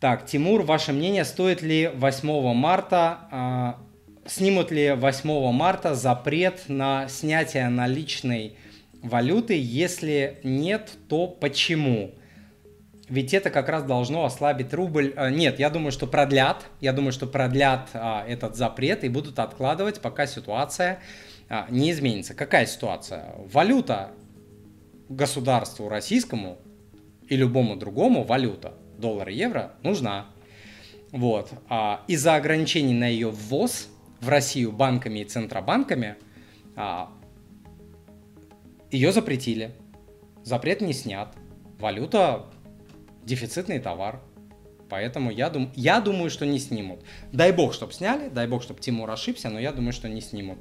Так, Тимур, ваше мнение, стоит ли 8 марта, а, снимут ли 8 марта запрет на снятие наличной валюты? Если нет, то почему? Ведь это как раз должно ослабить рубль. А, нет, я думаю, что продлят. Я думаю, что продлят а, этот запрет и будут откладывать, пока ситуация а, не изменится. Какая ситуация? Валюта государству российскому и любому другому валюта доллар и евро нужна. Вот. А из-за ограничений на ее ввоз в Россию банками и центробанками а, ее запретили. Запрет не снят. Валюта дефицитный товар. Поэтому я, дум, я думаю, что не снимут. Дай бог, чтобы сняли, дай бог, чтобы Тимур ошибся, но я думаю, что не снимут